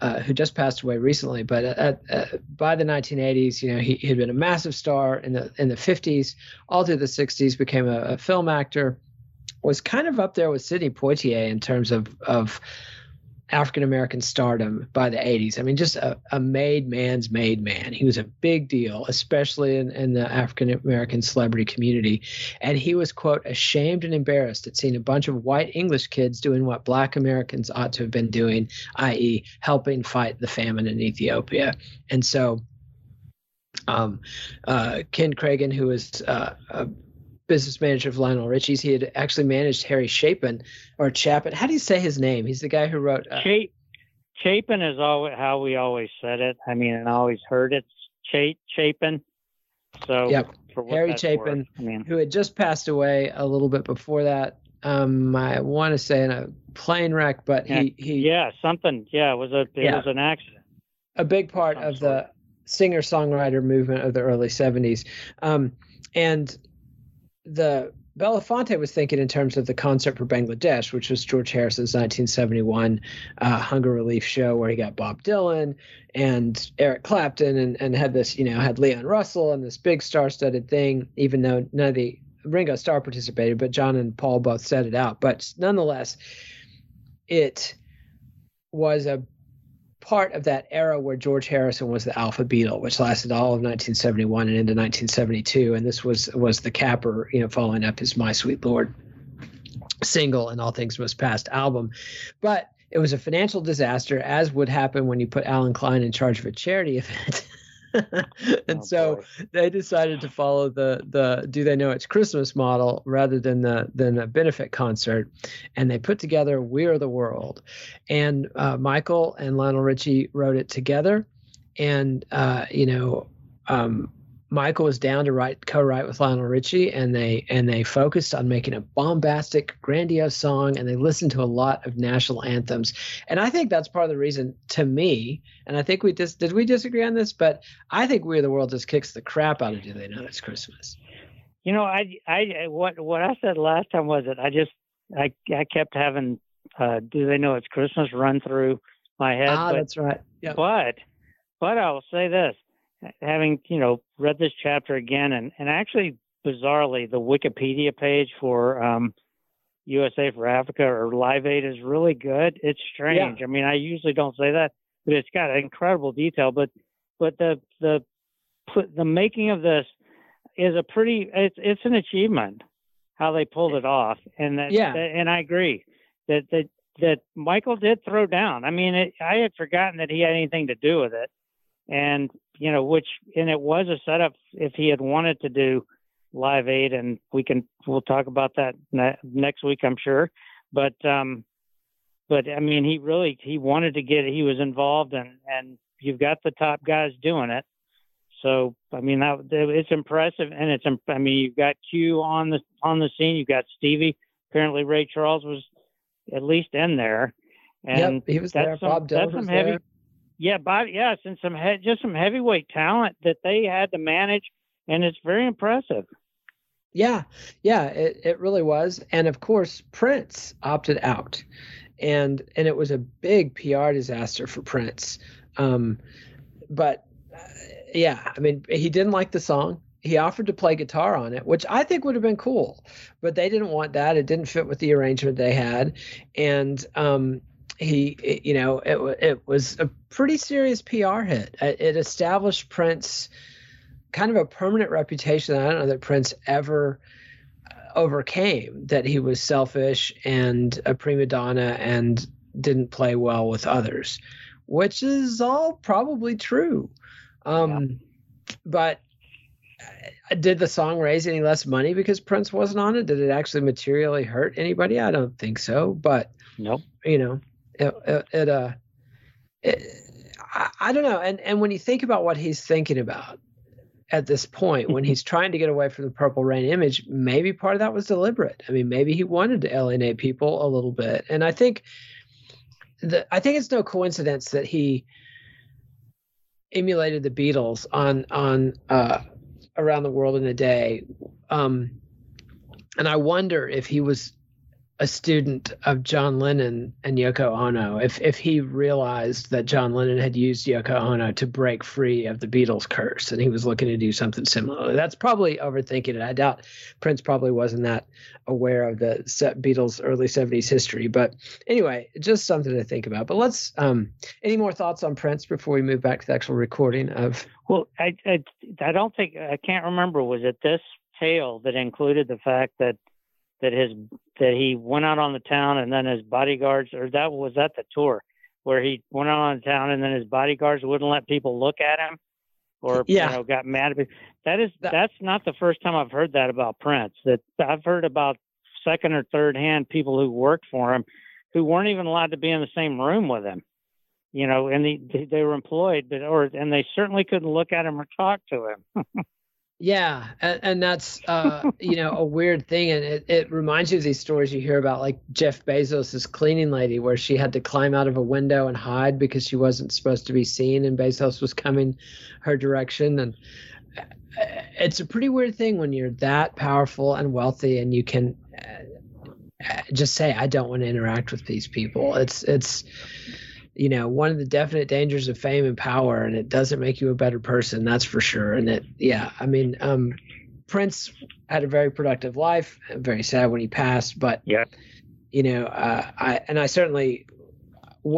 uh, who just passed away recently, but at, at, by the 1980s, you know, he had been a massive star in the in the 50s, all through the 60s, became a, a film actor, was kind of up there with Sidney Poitier in terms of of African American stardom by the 80s. I mean, just a, a made man's made man. He was a big deal, especially in, in the African American celebrity community. And he was, quote, ashamed and embarrassed at seeing a bunch of white English kids doing what black Americans ought to have been doing, i.e., helping fight the famine in Ethiopia. And so, um, uh, Ken Kragen, who was uh, a business manager of Lionel Richie's. He had actually managed Harry Chapin or Chapin. How do you say his name? He's the guy who wrote. Uh, Chap- Chapin is always how we always said it. I mean, and always heard it. Cha- Chapin. So Yep. Harry Chapin, worth, I mean, who had just passed away a little bit before that. Um, I want to say in a plane wreck, but he he yeah, something. Yeah, it was a it Yeah. was an accident. a big part of the singer songwriter movement of the early 70s. Um, and the Belafonte was thinking in terms of the concert for Bangladesh, which was George Harrison's 1971 uh, hunger relief show, where he got Bob Dylan and Eric Clapton, and, and had this, you know, had Leon Russell and this big star-studded thing. Even though none of the Ringo Starr participated, but John and Paul both set it out. But nonetheless, it was a part of that era where George Harrison was the alpha Beatle, which lasted all of 1971 and into 1972, and this was was the capper, you know, following up his My Sweet Lord single and All Things Must Pass album, but it was a financial disaster, as would happen when you put Allen Klein in charge of a charity event. and so they decided to follow the the do they know it's christmas model rather than the than a benefit concert. And they put together we are the world. And uh, michael and lionel richie wrote it together. And uh, you know um, michael was down to write co-write with lionel richie and they and they focused on making a bombastic grandiose song and they listened to a lot of national anthems. And i think that's part of the reason to me and i think we just did we disagree on this? But i think we are the world just kicks the crap out of do they know it's christmas. You know, I I what what I said last time was that I just I I kept having uh do they know it's Christmas run through my head. ah but, that's right. Yeah But but I will say this, having, you know, read this chapter again and, and actually bizarrely the Wikipedia page for um USA for Africa or Live Aid is really good. It's strange. I mean, I usually don't say that, but it's got incredible detail. But but the the the making of this is a pretty it's it's an achievement how they pulled it off and that, Yeah. that- and I agree that that that Michael did throw down. I mean, it, I had forgotten that he had anything to do with it, and you know, which and it was a setup if he had wanted to do Live Aid, and we can we'll talk about that ne- next week, I'm sure. But um, but I mean, he really he wanted to get he was involved, and and you've got the top guys doing it. So I mean, that it's impressive, and it's I mean, you've got Q on the on the scene. You've got Stevie. Apparently, Ray Charles was at least in there, and yep, he was that's there. some, Bob Dylan that's was some heavy. there. Yeah, Bob. Yes, and some he, just some heavyweight talent that they had to manage, and it's very impressive. Yeah, yeah, it, it really was. And of course, Prince opted out. And and it was a big PR disaster for Prince. Um, but uh, yeah, I mean, he didn't like the song. He offered to play guitar on it, which I think would have been cool, but they didn't want that. It didn't fit with the arrangement they had, and um, he, it- you know, it it was a pretty serious PR hit. It, it established Prince kind of a permanent reputation that I don't know that Prince ever uh, overcame. That he was selfish and a prima donna and didn't play well with others, which is all probably true. Um, But uh, did the song raise any less money because Prince wasn't on it? Did it actually materially hurt anybody? I don't think so. But Nope. you know, it, it, it uh, it, I, I don't know. And and when you think about what he's thinking about at this point, when he's trying to get away from the Purple Rain image, maybe part of that was deliberate. I mean, maybe he wanted to alienate people a little bit. And I think the I think it's no coincidence that he emulated the Beatles on on uh, around the world in a day. Um, and I wonder if he was a student of John Lennon and Yoko Ono, if if he realized that John Lennon had used Yoko Ono to break free of the Beatles curse, and he was looking to do something similar. That's probably overthinking it. I doubt Prince probably wasn't that aware of the Beatles early '70s history. But anyway, just something to think about. But let's. Um, any more thoughts on Prince before we move back to the actual recording of? Well, I, I I don't think I can't remember. Was it this tale that included the fact that that his that he went out on the town and then his bodyguards, or that was that the tour where he went out on the town and then his bodyguards wouldn't let people look at him, or Yeah. you know got mad at him. That is that's not the first time I've heard that about Prince. That I've heard about second or third hand people who worked for him who weren't even allowed to be in the same room with him you know, and they they were employed, but or and they certainly couldn't look at him or talk to him. Yeah, and, and that's uh, you know a weird thing, and it, it reminds you of these stories you hear about, like Jeff Bezos' cleaning lady, where she had to climb out of a window and hide because she wasn't supposed to be seen, and Bezos was coming her direction, and uh, it's a pretty weird thing when you're that powerful and wealthy, and you can uh, uh, just say, "I don't want to interact with these people." It's it's you know one of the definite dangers of fame and power and it doesn't make you a better person that's for sure and it yeah i mean um prince had a very productive life very sad when he passed but yeah you know uh, i and i certainly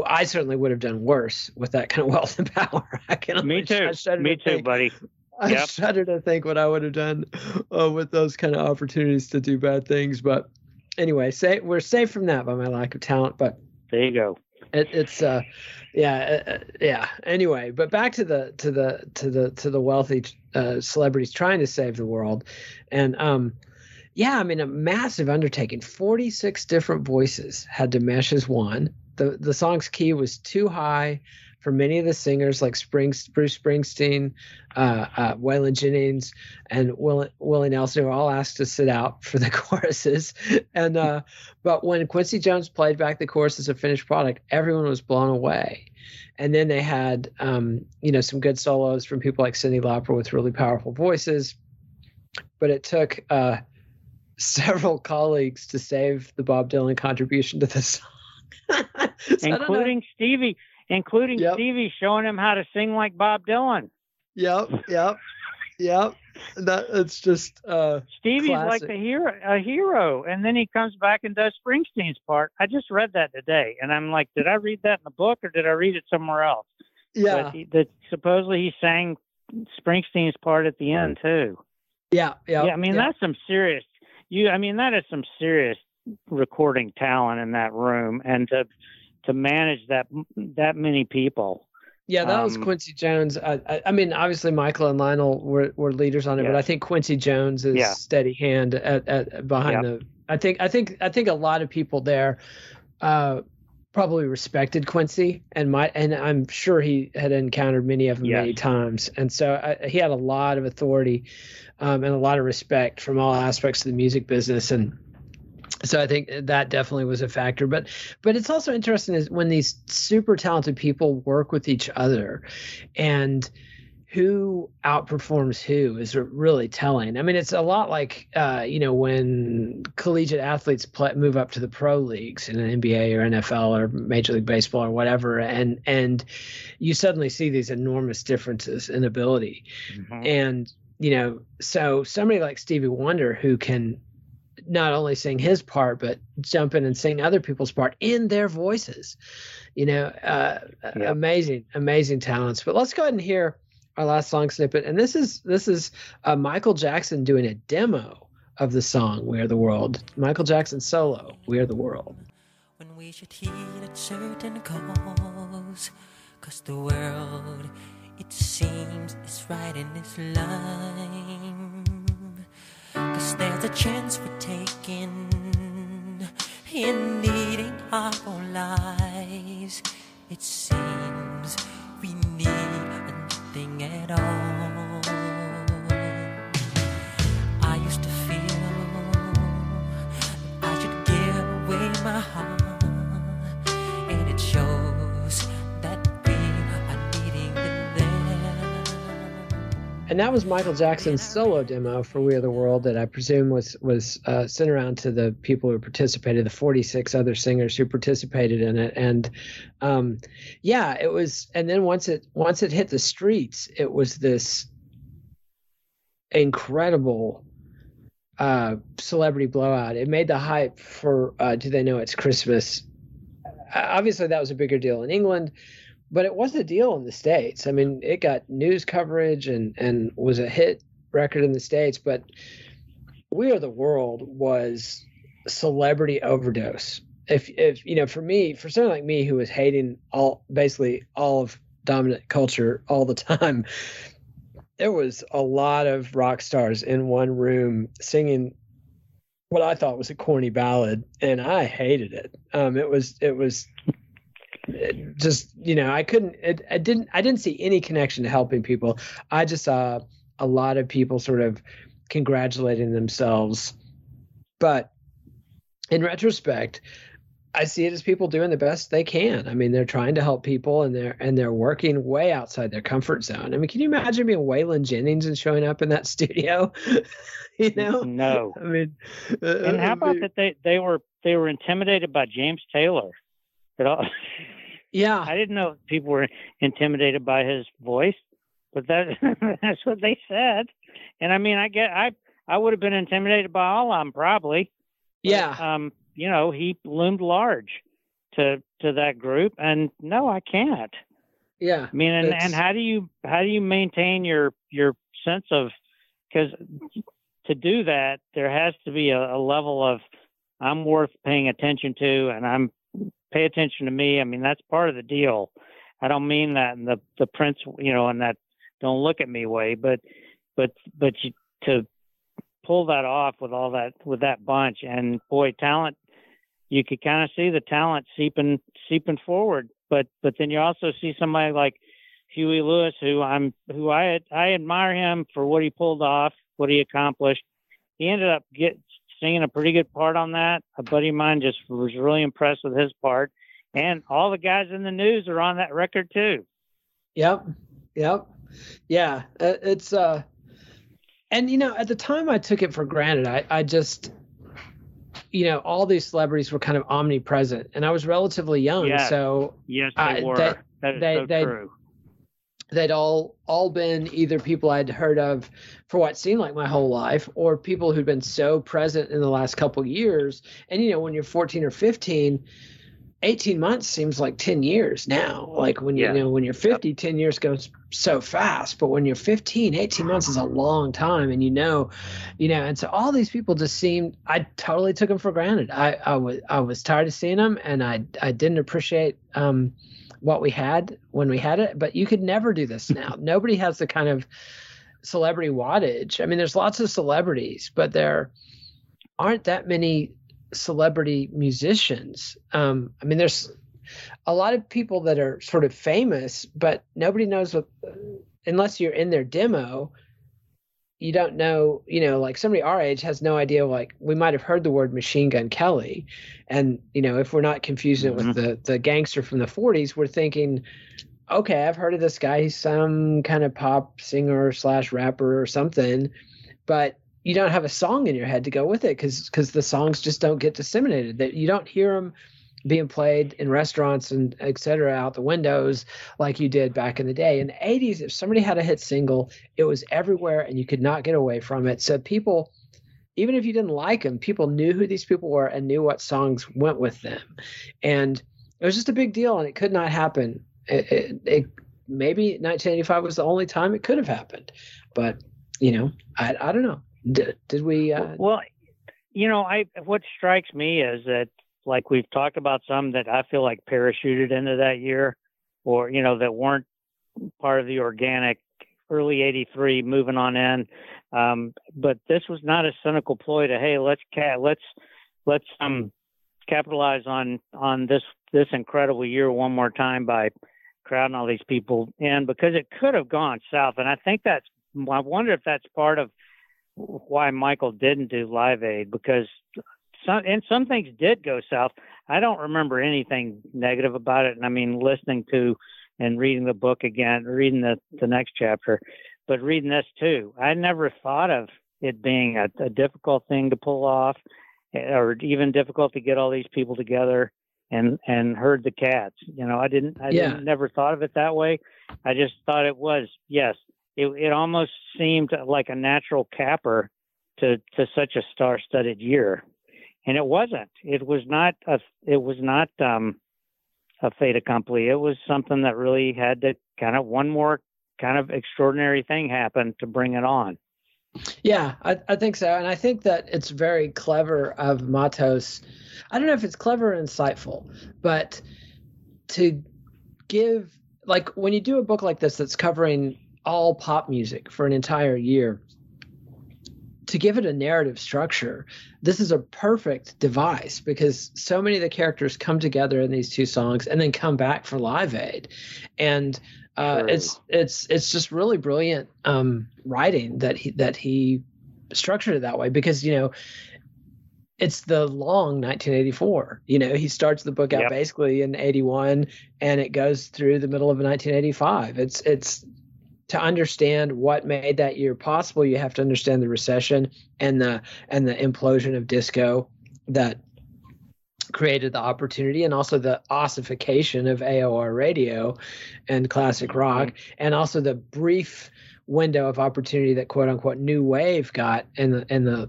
I certainly would have done worse with that kind of wealth and power i can Me too. I Me to too, think- buddy. I Yep. shudder to think what I would have done uh, with those kind of opportunities to do bad things. But anyway, say we're safe from that by my lack of talent. But there you go. It, it's uh, yeah, uh, uh, yeah. Anyway, but back to the to the to the to the wealthy uh, celebrities trying to save the world, and um, yeah, I mean a massive undertaking. Forty six different voices had to mesh as one. The the song's key was too high for many of the singers like Springs, Bruce Springsteen, uh, uh, Waylon Jennings, and Will, Willie Nelson were all asked to sit out for the choruses. And uh, but when Quincy Jones played back the chorus as a finished product, everyone was blown away. And then they had um, you know some good solos from people like Cyndi Lauper with really powerful voices. But it took uh, several colleagues to save the Bob Dylan contribution to the song. So including Stevie, including Stevie showing him how to sing like Bob Dylan. Yep, yep, yep. That it's just uh Stevie's like classic. the hero, a hero, and then he comes back and does Springsteen's part. I just read that today, and I'm like, did I read that in the book or did I read it somewhere else? Yeah. He, that supposedly he sang Springsteen's part at the end too. Yeah, yeah. yeah. I mean, yeah. that's some serious. You, I mean, that is some serious recording talent in that room, and to to manage that that many people. Yeah, that was Um, Quincy Jones. I, I, I mean, obviously Michael and Lionel were, were leaders on it, but I think Quincy Jones is Yeah. steady hand at, at behind Yeah. the. I think I think I think a lot of people there uh, probably respected Quincy and might, and I'm sure he had encountered many of them Yes. many times, and so I, he had a lot of authority um, and a lot of respect from all aspects of the music business, and so I think that definitely was a factor. But but it's also interesting is when these super talented people work with each other, and who outperforms who is really telling. I mean, it's a lot like uh, you know when collegiate athletes play, move up to the pro leagues in an NBA or NFL or Major League Baseball or whatever, and and you suddenly see these enormous differences in ability, and you know, so somebody like Stevie Wonder who can not only sing his part but jump in and sing other people's part in their voices. You know uh amazing amazing talents. But let's go ahead and hear our last song snippet. And this is this is uh, michael jackson doing a demo of the song we are the world. Michael jackson solo we are the world. When we should heed a certain cause. Cause the world, it seems, is right in its line. Cause there's a chance for taking in needing our own lives. It seems we need nothing at all. And that was michael jackson's solo demo for we are the world that i presume was was uh, sent around to the people who participated the 46 other singers who participated in it. And um yeah it was and then once it once it hit the streets it was this incredible uh celebrity blowout. It made the hype for uh do they know it's christmas? Uh, obviously that was a bigger deal in england but it was a deal in the states i mean it got news coverage and and was a hit record in the states but we are the world was celebrity overdose if if you know for me for someone like me who was hating all basically all of dominant culture all the time there was a lot of rock stars in one room singing what I thought was a corny ballad, and I hated it. Um, it was it was just you know I couldn't it, I didn't I didn't see any connection to helping people. I just saw a lot of people sort of congratulating themselves, but in retrospect, I see it as people doing the best they can. I mean, they're trying to help people and they're and they're working way outside their comfort zone. I mean, can you imagine being Waylon Jennings and showing up in that studio? you know? No. I mean, uh, And how about that they they were they were intimidated by James Taylor. At all. Yeah. I didn't know people were intimidated by his voice, but that that's what they said. And I mean, I get I I would have been intimidated by all of them probably. But, Yeah. Um, you know, he loomed large to to that group, and no, I can't. Yeah. I mean, and, It's- and how do you how do you maintain your your sense of because to do that there has to be a, a level of I'm worth paying attention to, and I'm pay attention to me. I mean, that's part of the deal. I don't mean that in the the prince, you know, and that don't look at me way, but but but you, to pull that off with all that with that bunch and boy, talent. You could kind of see the talent seeping seeping forward, but but then you also see somebody like Huey Lewis, who I'm who I I admire him for what he pulled off, what he accomplished. He ended up get singing a pretty good part on that. A buddy of mine just was really impressed with his part, and all the guys in the news are on that record too. Yep. Yep. Yeah. uh, It's uh and you know, at the time I took it for granted. I I just you know, all these celebrities were kind of omnipresent and I was relatively young, Yes. so Yes, they Uh, were. they- that is they- so they- true. They'd all all been either people I'd heard of for what seemed like my whole life or people who'd been so present in the last couple years. And you know, when you're 14 or 15, 18 months seems like 10 years now. Like when you, Yeah. you know, when you're 50, 10 years goes so fast, but when you're 15, 18 months is a long time and you know, you know, and so all these people just seemed I totally took them for granted. I I was I was tired of seeing them and I I didn't appreciate um what we had when we had it, but you could never do this now. Nobody has the kind of celebrity wattage. I mean, there's lots of celebrities, but there aren't that many celebrity musicians. Um, I mean, there's a lot of people that are sort of famous, but nobody knows what, unless you're in their demo, you don't know, you know, like somebody our age has no idea. Like we might have heard the word Machine Gun Kelly, and you know, if we're not confusing it with mm-hmm. the the gangster from the '40s, we're thinking, okay, I've heard of this guy. He's some kind of pop singer slash rapper or something, but you don't have a song in your head to go with it because because the songs just don't get disseminated. That you don't hear them being played in restaurants and et cetera out the windows like you did back in the day. In the 80s, if somebody had a hit single, it was everywhere and you could not get away from it. So people, even if you didn't like them, people knew who these people were and knew what songs went with them. And it was just a big deal and it could not happen. It, it, it maybe 1985 was the only time it could have happened, but you know, I, I don't know. Did, did we? Uh, Well, you know, I what strikes me is that like we've talked about some that I feel like parachuted into that year, or you know that weren't part of the organic early '83 moving on in. Um, but this was not a cynical ploy to hey let's let's let's um capitalize on on this this incredible year one more time by crowding all these people in because it could have gone south and I think that's I wonder if that's part of why Michael didn't do Live Aid because some and some things did go south. I don't remember anything negative about it, and I mean listening to and reading the book again, reading the the next chapter, but reading this too. I never thought of it being a, a difficult thing to pull off, eh, or even difficult to get all these people together and and herd the cats. You know, I didn't I Yeah. didn't, never thought of it that way. I just thought it was yes. It it almost seemed like a natural capper to to such a star-studded year, and it wasn't. It was not a. It was not um, a fait accompli. It was something that really had to kind of one more kind of extraordinary thing happen to bring it on. Yeah, I, I think so. And I think that it's very clever of Matos. I don't know if it's clever or insightful, but to give, like, when you do a book like this that's covering all pop music for an entire year, to give it a narrative structure, this is a perfect device because so many of the characters come together in these two songs and then come back for Live Aid. And uh, Sure. it's it's it's just really brilliant um, writing that he that he structured it that way because you know it's the long 1984 you know he starts the book out Yep. basically in 81 and it goes through the middle of 1985 it's it's to understand what made that year possible you have to understand the recession and the and the implosion of disco that created the opportunity and also the ossification of AOR radio and classic mm-hmm. rock and also the brief window of opportunity that quote unquote new wave got in the in the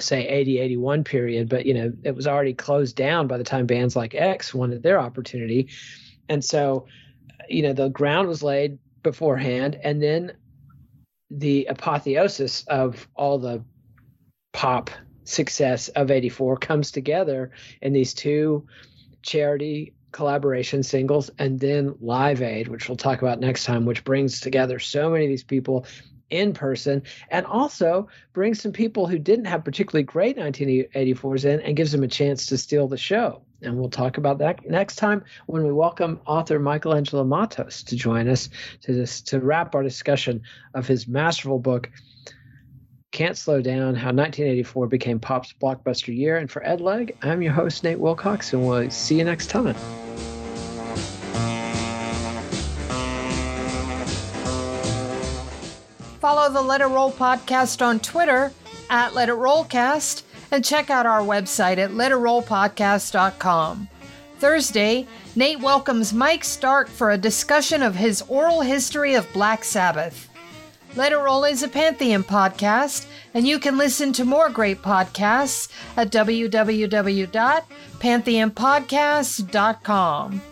say 80 81 period. But you know it was already closed down by the time bands like X wanted their opportunity. And so you know the ground was laid beforehand and then the apotheosis of all the pop success of 84 comes together in these two charity collaboration singles and then live aid which we'll talk about next time which brings together so many of these people in person and also brings some people who didn't have particularly great 1984s in and gives them a chance to steal the show and we'll talk about that next time when we welcome author Michaelangelo Matos to join us to this, to wrap our discussion of his masterful book can't Slow Down How 1984 Became Pop's Blockbuster Year. And for Ed Legge, I'm your host, Nate Wilcox, and we'll see you next time. Follow the Let It Roll podcast on Twitter at Let It Rollcast and check out our website at letitrollpodcast.com. Thursday, Nate welcomes Mike Stark for a discussion of his oral history of Black Sabbath. Let It Roll is a Pantheon podcast, and you can listen to more great podcasts at www.pantheonpodcast.com.